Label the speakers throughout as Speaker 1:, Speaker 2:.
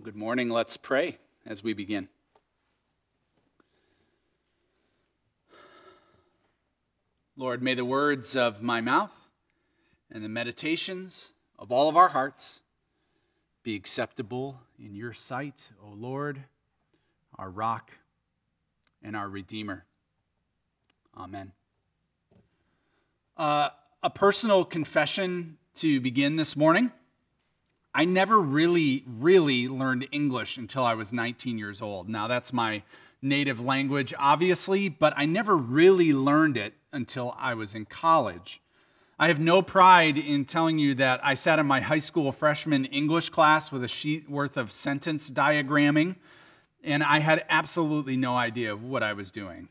Speaker 1: Well, good morning. Let's pray as we begin. Lord, may the words of my mouth and the meditations of all of our hearts be acceptable in your sight, O Lord, our rock and our Redeemer. Amen. Uh, a personal confession to begin this morning. I never really, really learned English until I was 19 years old. Now, that's my native language, obviously, but I never really learned it until I was in college. I have no pride in telling you that I sat in my high school freshman English class with a sheet worth of sentence diagramming, and I had absolutely no idea what I was doing.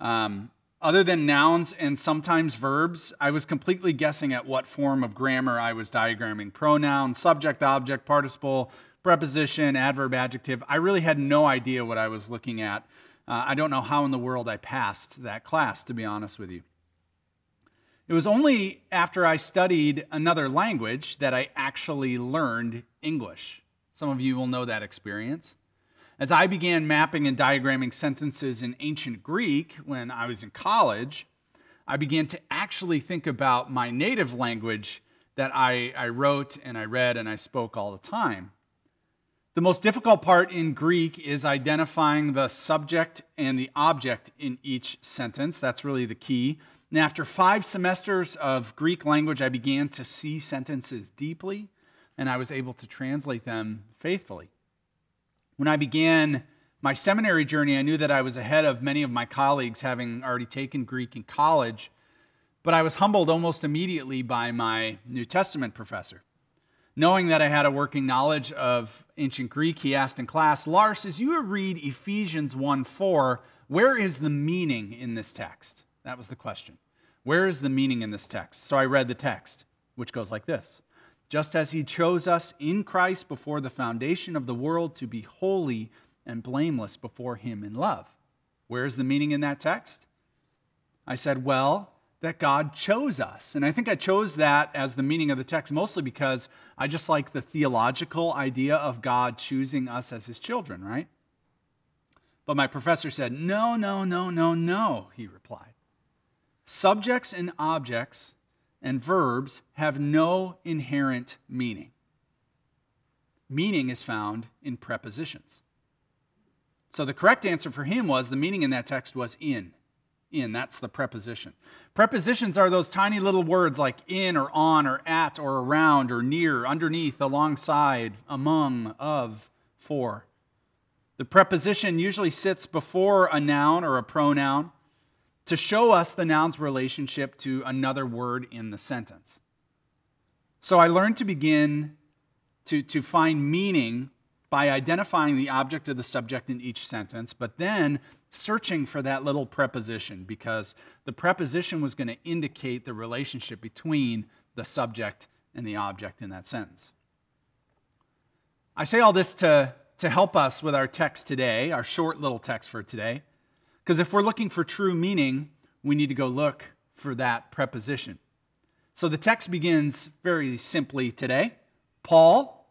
Speaker 1: Um, other than nouns and sometimes verbs, I was completely guessing at what form of grammar I was diagramming pronoun, subject, object, participle, preposition, adverb, adjective. I really had no idea what I was looking at. Uh, I don't know how in the world I passed that class, to be honest with you. It was only after I studied another language that I actually learned English. Some of you will know that experience. As I began mapping and diagramming sentences in ancient Greek when I was in college, I began to actually think about my native language that I, I wrote and I read and I spoke all the time. The most difficult part in Greek is identifying the subject and the object in each sentence. That's really the key. And after five semesters of Greek language, I began to see sentences deeply and I was able to translate them faithfully. When I began my seminary journey, I knew that I was ahead of many of my colleagues, having already taken Greek in college, but I was humbled almost immediately by my New Testament professor. Knowing that I had a working knowledge of ancient Greek, he asked in class, Lars, as you read Ephesians 1 4, where is the meaning in this text? That was the question. Where is the meaning in this text? So I read the text, which goes like this just as he chose us in Christ before the foundation of the world to be holy and blameless before him in love. Where's the meaning in that text? I said, well, that God chose us. And I think I chose that as the meaning of the text mostly because I just like the theological idea of God choosing us as his children, right? But my professor said, no, no, no, no, no, he replied. Subjects and objects and verbs have no inherent meaning. Meaning is found in prepositions. So the correct answer for him was the meaning in that text was in. In, that's the preposition. Prepositions are those tiny little words like in or on or at or around or near, underneath, alongside, among, of, for. The preposition usually sits before a noun or a pronoun to show us the noun's relationship to another word in the sentence. So I learned to begin to, to find meaning by identifying the object of the subject in each sentence, but then searching for that little preposition because the preposition was going to indicate the relationship between the subject and the object in that sentence. I say all this to, to help us with our text today, our short little text for today. Because if we're looking for true meaning, we need to go look for that preposition. So the text begins very simply today. Paul,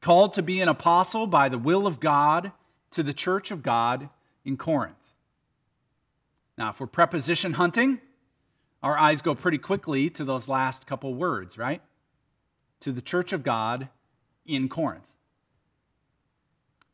Speaker 1: called to be an apostle by the will of God to the church of God in Corinth. Now, if we're preposition hunting, our eyes go pretty quickly to those last couple words, right? To the church of God in Corinth.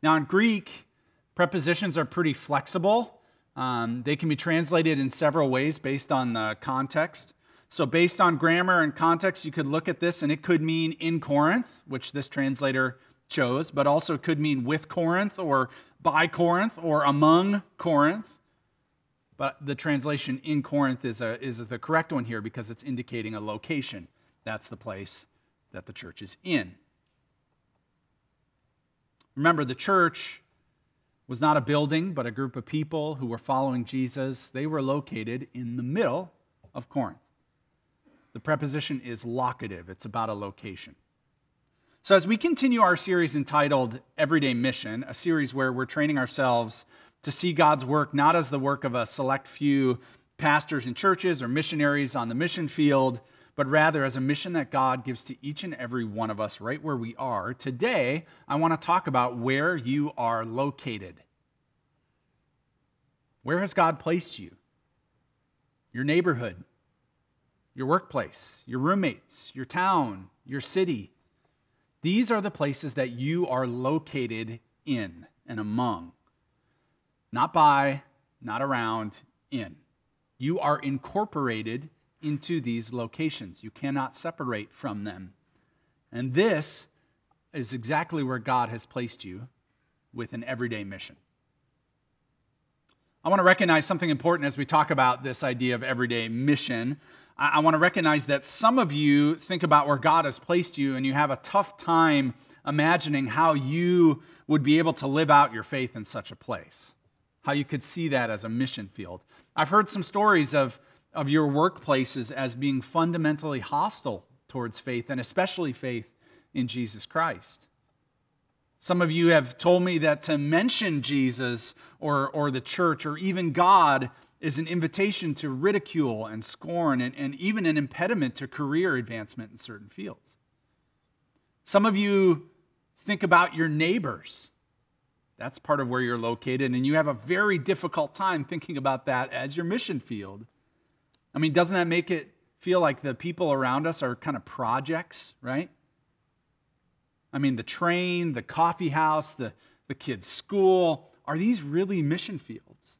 Speaker 1: Now, in Greek, prepositions are pretty flexible. Um, they can be translated in several ways based on the context. So, based on grammar and context, you could look at this and it could mean in Corinth, which this translator chose, but also could mean with Corinth or by Corinth or among Corinth. But the translation in Corinth is, a, is the correct one here because it's indicating a location. That's the place that the church is in. Remember, the church was not a building, but a group of people who were following Jesus. They were located in the middle of Corinth. The preposition is locative, it's about a location. So, as we continue our series entitled Everyday Mission, a series where we're training ourselves to see God's work not as the work of a select few pastors and churches or missionaries on the mission field, but rather as a mission that God gives to each and every one of us right where we are. Today, I want to talk about where you are located. Where has God placed you? Your neighborhood, your workplace, your roommates, your town, your city. These are the places that you are located in and among. Not by, not around, in. You are incorporated into these locations. You cannot separate from them. And this is exactly where God has placed you with an everyday mission. I want to recognize something important as we talk about this idea of everyday mission. I, want to recognize that some of you think about where God has placed you and you have a tough time imagining how you would be able to live out your faith in such a place, how you could see that as a mission field. I've heard some stories of, of your workplaces as being fundamentally hostile towards faith, and especially faith in Jesus Christ. Some of you have told me that to mention Jesus or, or the church or even God is an invitation to ridicule and scorn and, and even an impediment to career advancement in certain fields. Some of you think about your neighbors. That's part of where you're located, and you have a very difficult time thinking about that as your mission field. I mean, doesn't that make it feel like the people around us are kind of projects, right? I mean, the train, the coffee house, the, the kids' school, are these really mission fields?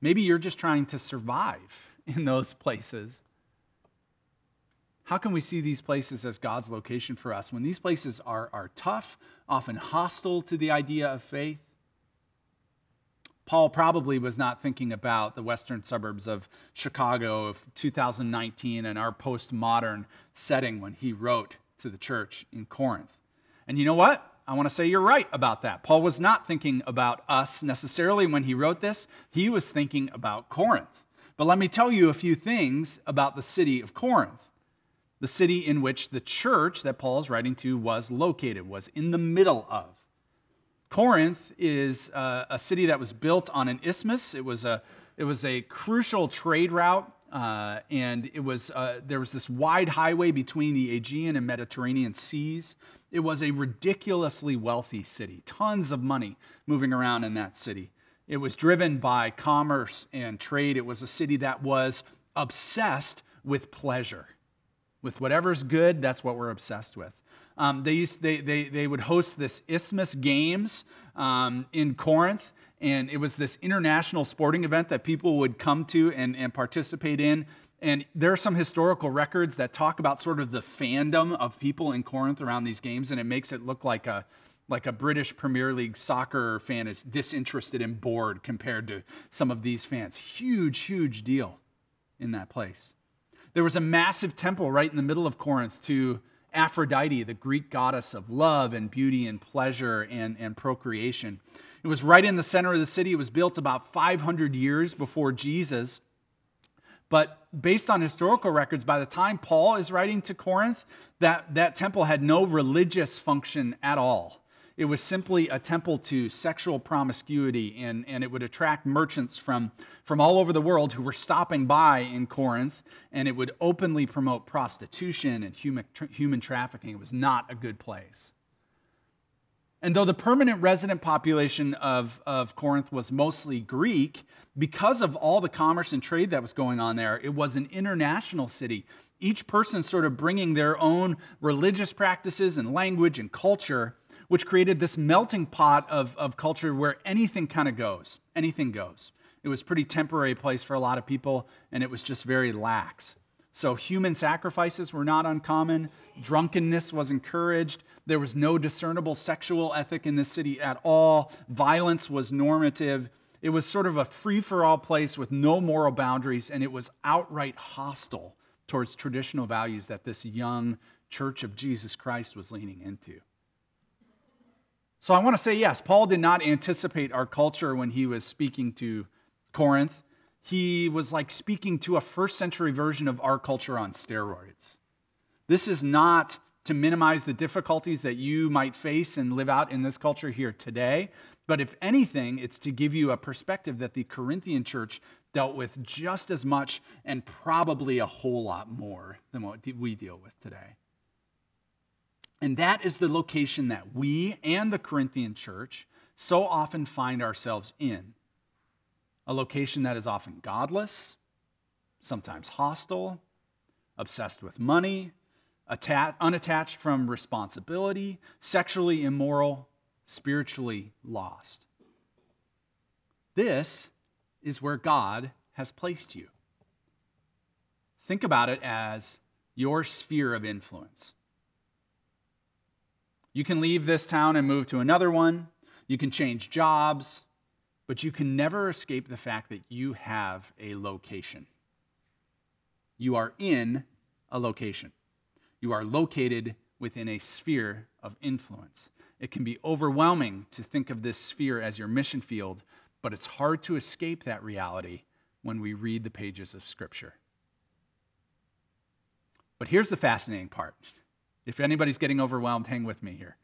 Speaker 1: Maybe you're just trying to survive in those places. How can we see these places as God's location for us when these places are, are tough, often hostile to the idea of faith? Paul probably was not thinking about the western suburbs of Chicago of 2019 and our postmodern setting when he wrote to the church in Corinth. And you know what? I want to say you're right about that. Paul was not thinking about us necessarily when he wrote this, he was thinking about Corinth. But let me tell you a few things about the city of Corinth the city in which the church that Paul is writing to was located, was in the middle of. Corinth is uh, a city that was built on an isthmus. It was a, it was a crucial trade route, uh, and it was, uh, there was this wide highway between the Aegean and Mediterranean seas. It was a ridiculously wealthy city, tons of money moving around in that city. It was driven by commerce and trade. It was a city that was obsessed with pleasure with whatever's good, that's what we're obsessed with. Um, they, used, they, they, they would host this Isthmus Games um, in Corinth, and it was this international sporting event that people would come to and, and participate in. And there are some historical records that talk about sort of the fandom of people in Corinth around these games, and it makes it look like a like a British Premier League soccer fan is disinterested and bored compared to some of these fans. Huge, huge deal in that place. There was a massive temple right in the middle of Corinth to Aphrodite, the Greek goddess of love and beauty and pleasure and, and procreation. It was right in the center of the city. It was built about 500 years before Jesus. But based on historical records, by the time Paul is writing to Corinth, that, that temple had no religious function at all. It was simply a temple to sexual promiscuity, and, and it would attract merchants from, from all over the world who were stopping by in Corinth, and it would openly promote prostitution and human, human trafficking. It was not a good place. And though the permanent resident population of, of Corinth was mostly Greek, because of all the commerce and trade that was going on there, it was an international city. Each person sort of bringing their own religious practices and language and culture which created this melting pot of, of culture where anything kind of goes. Anything goes. It was pretty temporary place for a lot of people, and it was just very lax. So, human sacrifices were not uncommon. Drunkenness was encouraged. There was no discernible sexual ethic in this city at all. Violence was normative. It was sort of a free for all place with no moral boundaries, and it was outright hostile towards traditional values that this young church of Jesus Christ was leaning into. So I want to say yes, Paul did not anticipate our culture when he was speaking to Corinth. He was like speaking to a first century version of our culture on steroids. This is not to minimize the difficulties that you might face and live out in this culture here today. But if anything, it's to give you a perspective that the Corinthian church dealt with just as much and probably a whole lot more than what we deal with today. And that is the location that we and the Corinthian church so often find ourselves in a location that is often godless, sometimes hostile, obsessed with money, unattached from responsibility, sexually immoral, spiritually lost. This is where God has placed you. Think about it as your sphere of influence. You can leave this town and move to another one. You can change jobs, but you can never escape the fact that you have a location. You are in a location. You are located within a sphere of influence. It can be overwhelming to think of this sphere as your mission field, but it's hard to escape that reality when we read the pages of Scripture. But here's the fascinating part. If anybody's getting overwhelmed, hang with me here.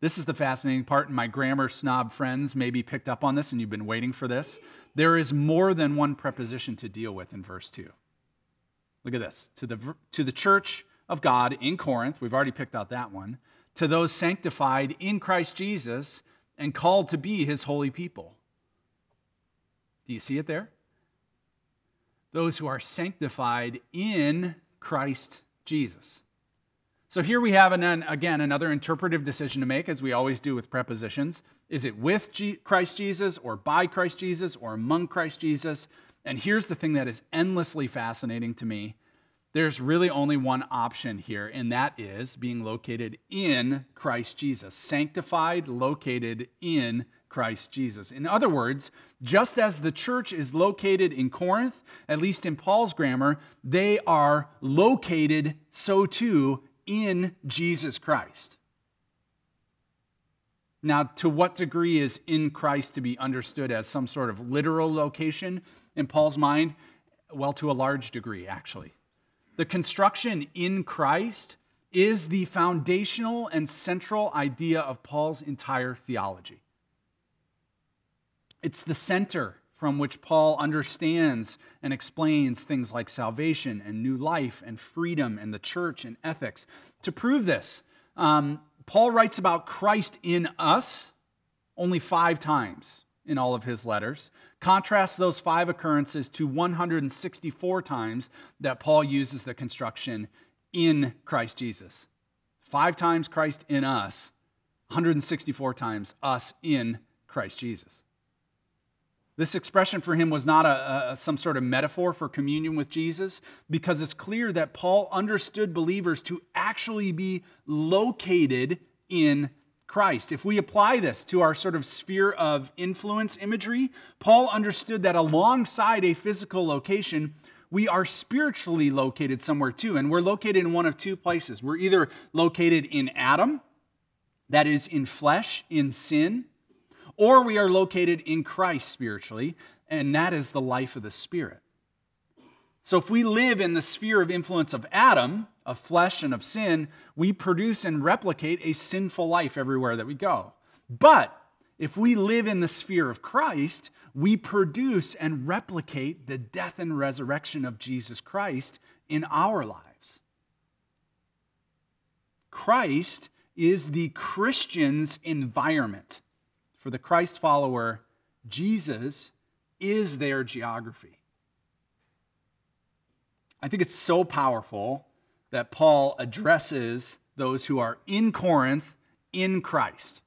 Speaker 1: This is the fascinating part, and my grammar snob friends maybe picked up on this and you've been waiting for this. There is more than one preposition to deal with in verse 2. Look at this. To the, to the church of God in Corinth, we've already picked out that one, to those sanctified in Christ Jesus and called to be his holy people. Do you see it there? Those who are sanctified in Christ Jesus. So here we have, an, again, another interpretive decision to make, as we always do with prepositions. Is it with Christ Jesus, or by Christ Jesus, or among Christ Jesus? And here's the thing that is endlessly fascinating to me there's really only one option here, and that is being located in Christ Jesus, sanctified, located in Christ Jesus. In other words, just as the church is located in Corinth, at least in Paul's grammar, they are located so too in Jesus Christ. Now, to what degree is in Christ to be understood as some sort of literal location in Paul's mind? Well, to a large degree, actually. The construction in Christ is the foundational and central idea of Paul's entire theology. It's the center from which Paul understands and explains things like salvation and new life and freedom and the church and ethics. To prove this, um, Paul writes about Christ in us only five times in all of his letters. Contrast those five occurrences to 164 times that Paul uses the construction in Christ Jesus. Five times Christ in us, 164 times us in Christ Jesus. This expression for him was not a, a, some sort of metaphor for communion with Jesus, because it's clear that Paul understood believers to actually be located in Christ. If we apply this to our sort of sphere of influence imagery, Paul understood that alongside a physical location, we are spiritually located somewhere too. And we're located in one of two places. We're either located in Adam, that is, in flesh, in sin, or we are located in Christ spiritually, and that is the life of the Spirit. So if we live in the sphere of influence of Adam, of flesh and of sin, we produce and replicate a sinful life everywhere that we go. But if we live in the sphere of Christ, we produce and replicate the death and resurrection of Jesus Christ in our lives. Christ is the Christian's environment. For the Christ follower, Jesus is their geography. I think it's so powerful that Paul addresses those who are in Corinth in Christ.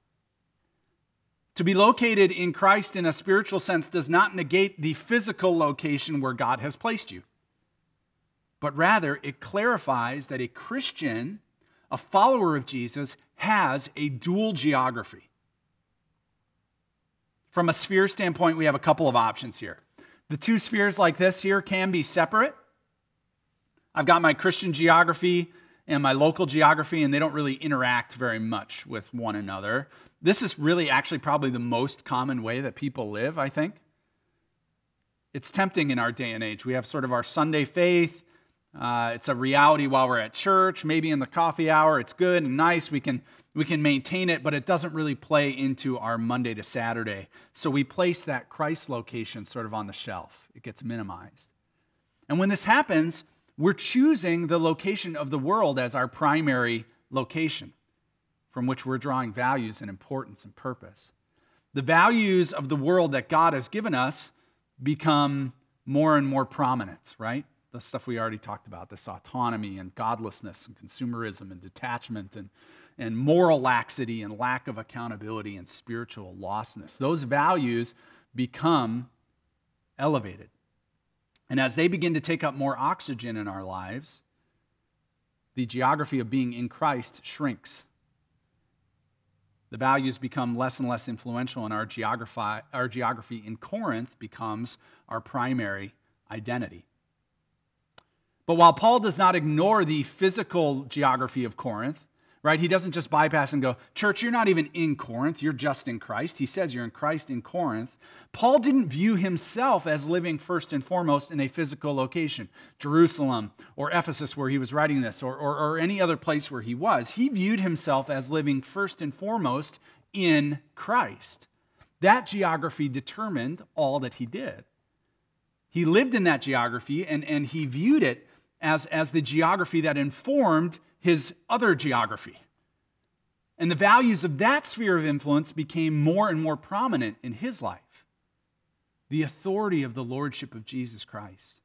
Speaker 1: To be located in Christ in a spiritual sense does not negate the physical location where God has placed you, but rather it clarifies that a Christian, a follower of Jesus, has a dual geography. From a sphere standpoint, we have a couple of options here. The two spheres like this here can be separate. I've got my Christian geography and my local geography, and they don't really interact very much with one another. This is really actually probably the most common way that people live, I think. It's tempting in our day and age. We have sort of our Sunday faith, Uh, it's a reality while we're at church, maybe in the coffee hour. It's good and nice. We can, we can maintain it, but it doesn't really play into our Monday to Saturday. So we place that Christ location sort of on the shelf, it gets minimized. And when this happens, we're choosing the location of the world as our primary location from which we're drawing values and importance and purpose. The values of the world that God has given us become more and more prominent, right? The stuff we already talked about this autonomy and godlessness and consumerism and detachment and, and moral laxity and lack of accountability and spiritual lostness. Those values become elevated. And as they begin to take up more oxygen in our lives, the geography of being in Christ shrinks. The values become less and less influential, and our geography, our geography in Corinth becomes our primary identity. But while Paul does not ignore the physical geography of Corinth, right? He doesn't just bypass and go, Church, you're not even in Corinth, you're just in Christ. He says you're in Christ in Corinth. Paul didn't view himself as living first and foremost in a physical location, Jerusalem or Ephesus, where he was writing this, or, or, or any other place where he was. He viewed himself as living first and foremost in Christ. That geography determined all that he did. He lived in that geography and, and he viewed it as, as the geography that informed his other geography. And the values of that sphere of influence became more and more prominent in his life. The authority of the Lordship of Jesus Christ,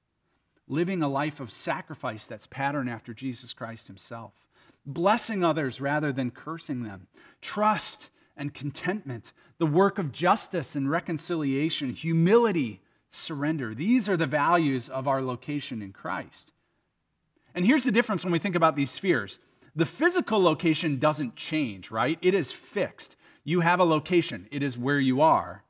Speaker 1: living a life of sacrifice that's patterned after Jesus Christ himself, blessing others rather than cursing them, trust and contentment, the work of justice and reconciliation, humility, surrender. These are the values of our location in Christ. And here's the difference when we think about these spheres the physical location doesn't change, right? It is fixed. You have a location, it is where you are.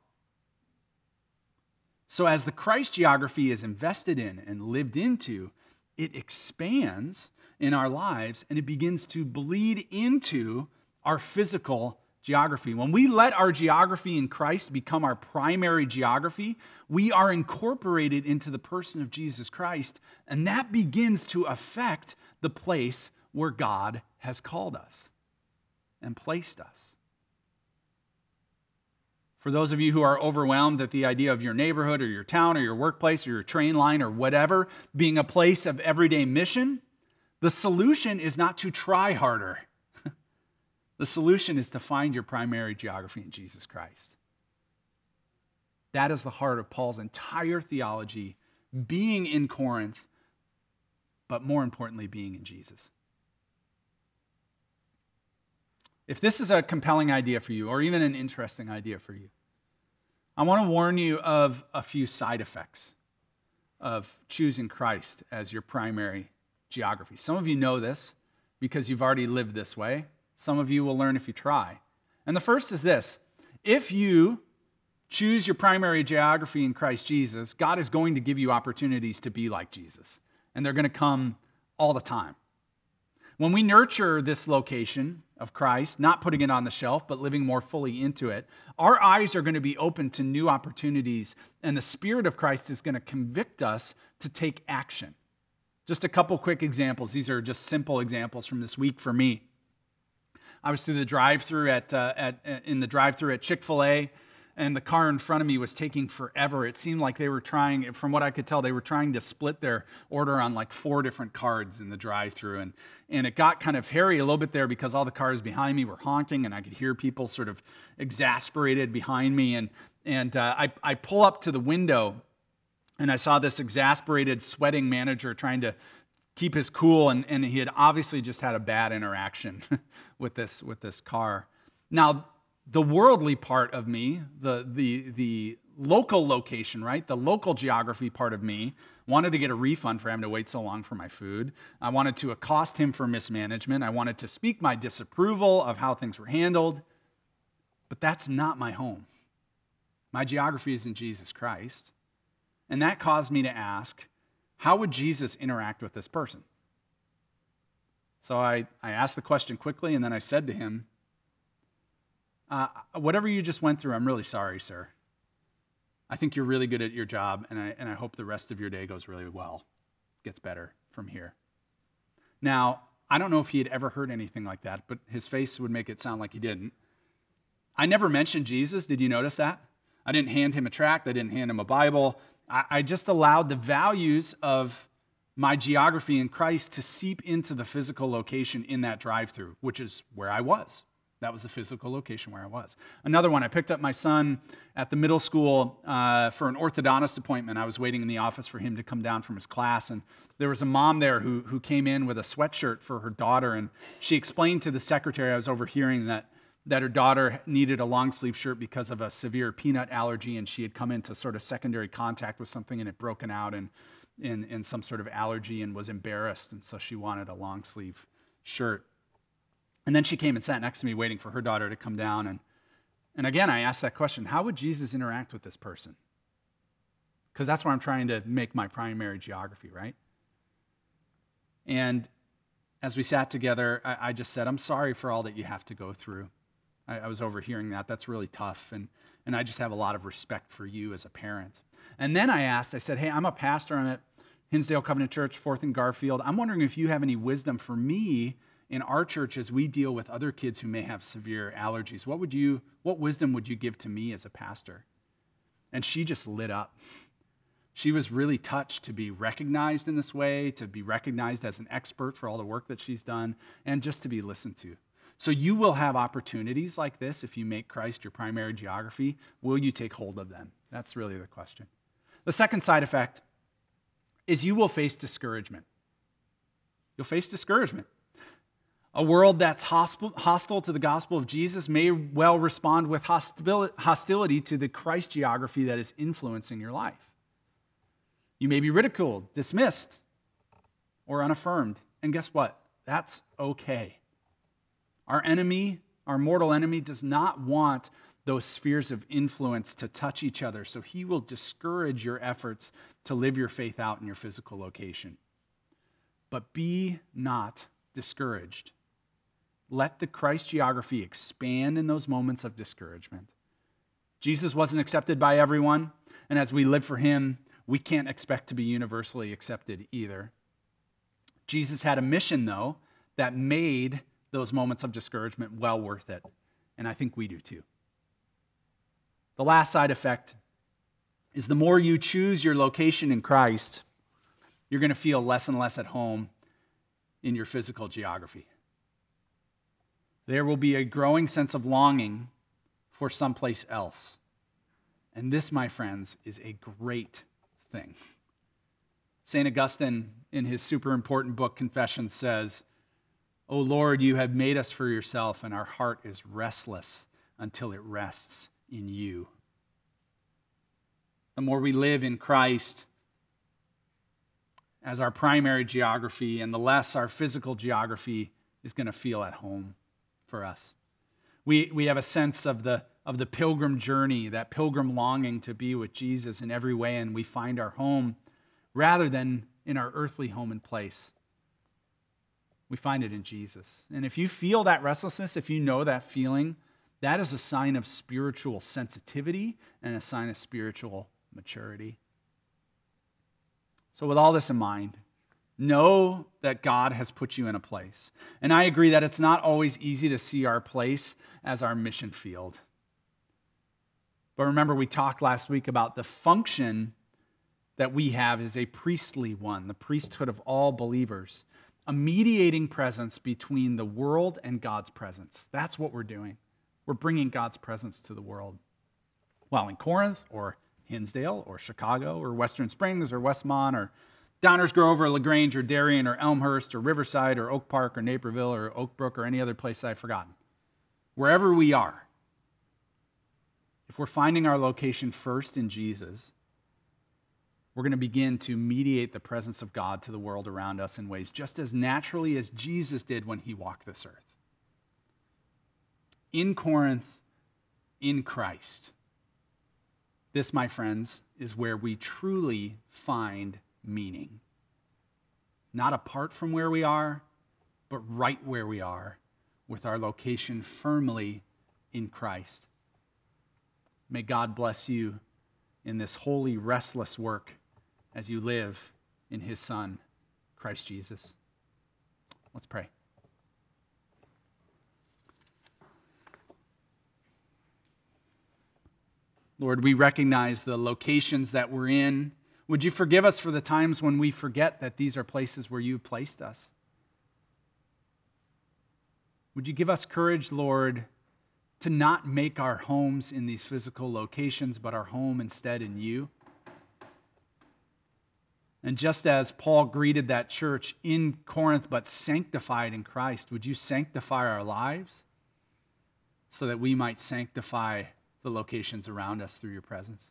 Speaker 1: So, as the Christ geography is invested in and lived into, it expands in our lives and it begins to bleed into our physical geography. When we let our geography in Christ become our primary geography, we are incorporated into the person of Jesus Christ, and that begins to affect the place where God has called us and placed us. For those of you who are overwhelmed at the idea of your neighborhood or your town or your workplace or your train line or whatever being a place of everyday mission, the solution is not to try harder. The solution is to find your primary geography in Jesus Christ. That is the heart of Paul's entire theology, being in Corinth, but more importantly, being in Jesus. If this is a compelling idea for you, or even an interesting idea for you, I want to warn you of a few side effects of choosing Christ as your primary geography. Some of you know this because you've already lived this way. Some of you will learn if you try. And the first is this if you choose your primary geography in Christ Jesus, God is going to give you opportunities to be like Jesus, and they're going to come all the time. When we nurture this location of Christ, not putting it on the shelf, but living more fully into it, our eyes are going to be open to new opportunities, and the Spirit of Christ is going to convict us to take action. Just a couple quick examples. These are just simple examples from this week for me. I was through the drive-through at, uh, at in the drive-through at Chick-fil-A, and the car in front of me was taking forever. It seemed like they were trying, from what I could tell, they were trying to split their order on like four different cards in the drive-through, and and it got kind of hairy a little bit there because all the cars behind me were honking, and I could hear people sort of exasperated behind me, and and uh, I I pull up to the window and I saw this exasperated, sweating manager trying to keep his cool, and, and he had obviously just had a bad interaction with this with this car. Now, the worldly part of me, the the the local location, right? The local geography part of me wanted to get a refund for having to wait so long for my food. I wanted to accost him for mismanagement. I wanted to speak my disapproval of how things were handled. But that's not my home. My geography is in Jesus Christ. And that caused me to ask, how would Jesus interact with this person? So I, I asked the question quickly, and then I said to him, uh, Whatever you just went through, I'm really sorry, sir. I think you're really good at your job, and I, and I hope the rest of your day goes really well, gets better. from here. Now, I don't know if he had ever heard anything like that, but his face would make it sound like he didn't. I never mentioned Jesus. Did you notice that? I didn't hand him a tract, I didn't hand him a Bible. I, I just allowed the values of my geography in Christ to seep into the physical location in that drive through, which is where I was. That was the physical location where I was. Another one, I picked up my son at the middle school uh, for an orthodontist appointment. I was waiting in the office for him to come down from his class, and there was a mom there who, who came in with a sweatshirt for her daughter, and she explained to the secretary I was overhearing that, that her daughter needed a long sleeve shirt because of a severe peanut allergy, and she had come into sort of secondary contact with something and it broken out in, in, in some sort of allergy and was embarrassed, and so she wanted a long sleeve shirt. And then she came and sat next to me, waiting for her daughter to come down. And, and again, I asked that question how would Jesus interact with this person? Because that's where I'm trying to make my primary geography, right? And as we sat together, I, I just said, I'm sorry for all that you have to go through. I, I was overhearing that. That's really tough. And, and I just have a lot of respect for you as a parent. And then I asked, I said, Hey, I'm a pastor. I'm at Hinsdale Covenant Church, 4th and Garfield. I'm wondering if you have any wisdom for me in our church as we deal with other kids who may have severe allergies what would you what wisdom would you give to me as a pastor and she just lit up she was really touched to be recognized in this way to be recognized as an expert for all the work that she's done and just to be listened to so you will have opportunities like this if you make christ your primary geography will you take hold of them that's really the question the second side effect is you will face discouragement you'll face discouragement a world that's hostile to the gospel of Jesus may well respond with hostility to the Christ geography that is influencing your life. You may be ridiculed, dismissed, or unaffirmed. And guess what? That's okay. Our enemy, our mortal enemy, does not want those spheres of influence to touch each other, so he will discourage your efforts to live your faith out in your physical location. But be not discouraged. Let the Christ geography expand in those moments of discouragement. Jesus wasn't accepted by everyone, and as we live for him, we can't expect to be universally accepted either. Jesus had a mission, though, that made those moments of discouragement well worth it, and I think we do too. The last side effect is the more you choose your location in Christ, you're going to feel less and less at home in your physical geography there will be a growing sense of longing for someplace else. And this, my friends, is a great thing. St. Augustine, in his super important book, Confessions, says, O Lord, you have made us for yourself, and our heart is restless until it rests in you. The more we live in Christ as our primary geography, and the less our physical geography is going to feel at home for us. We, we have a sense of the, of the pilgrim journey, that pilgrim longing to be with Jesus in every way, and we find our home rather than in our earthly home and place. We find it in Jesus. And if you feel that restlessness, if you know that feeling, that is a sign of spiritual sensitivity and a sign of spiritual maturity. So, with all this in mind, Know that God has put you in a place. And I agree that it's not always easy to see our place as our mission field. But remember, we talked last week about the function that we have is a priestly one, the priesthood of all believers, a mediating presence between the world and God's presence. That's what we're doing. We're bringing God's presence to the world. While in Corinth or Hinsdale or Chicago or Western Springs or Westmont or Downers Grove or LaGrange or Darien or Elmhurst or Riverside or Oak Park or Naperville or Oak Brook or any other place I've forgotten. Wherever we are, if we're finding our location first in Jesus, we're going to begin to mediate the presence of God to the world around us in ways just as naturally as Jesus did when he walked this earth. In Corinth, in Christ. This, my friends, is where we truly find meaning. Not apart from where we are, but right where we are, with our location firmly in Christ. May God bless you in this holy, restless work as you live in His Son, Christ Jesus. Let's pray. Lord, we recognize the locations that we're in. Would you forgive us for the times when we forget that these are places where you placed us? Would you give us courage, Lord, to not make our homes in these physical locations, but our home instead in you? And just as Paul greeted that church in Corinth, but sanctified in Christ, would you sanctify our lives so that we might sanctify the locations around us through your presence?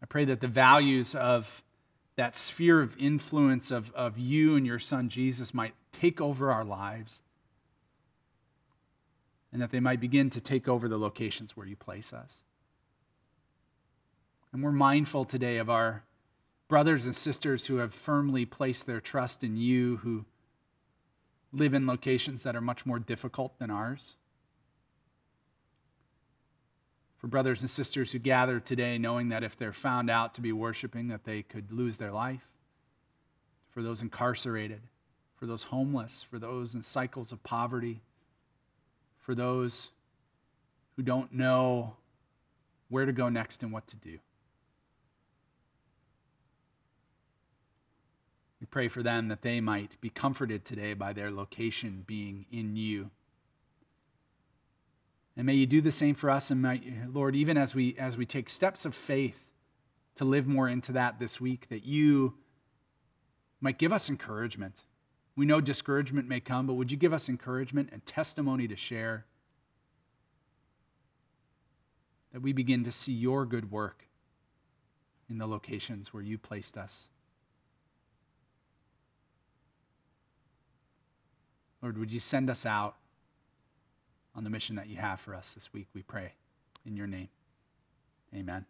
Speaker 1: I pray that the values of that sphere of influence of, of you and your son Jesus might take over our lives and that they might begin to take over the locations where you place us. And we're mindful today of our brothers and sisters who have firmly placed their trust in you, who live in locations that are much more difficult than ours. For brothers and sisters who gather today knowing that if they're found out to be worshiping that they could lose their life. For those incarcerated, for those homeless, for those in cycles of poverty, for those who don't know where to go next and what to do. Pray for them that they might be comforted today by their location being in you. And may you do the same for us. And may, Lord, even as we, as we take steps of faith to live more into that this week, that you might give us encouragement. We know discouragement may come, but would you give us encouragement and testimony to share? That we begin to see your good work in the locations where you placed us. Lord, would you send us out on the mission that you have for us this week, we pray. In your name, amen.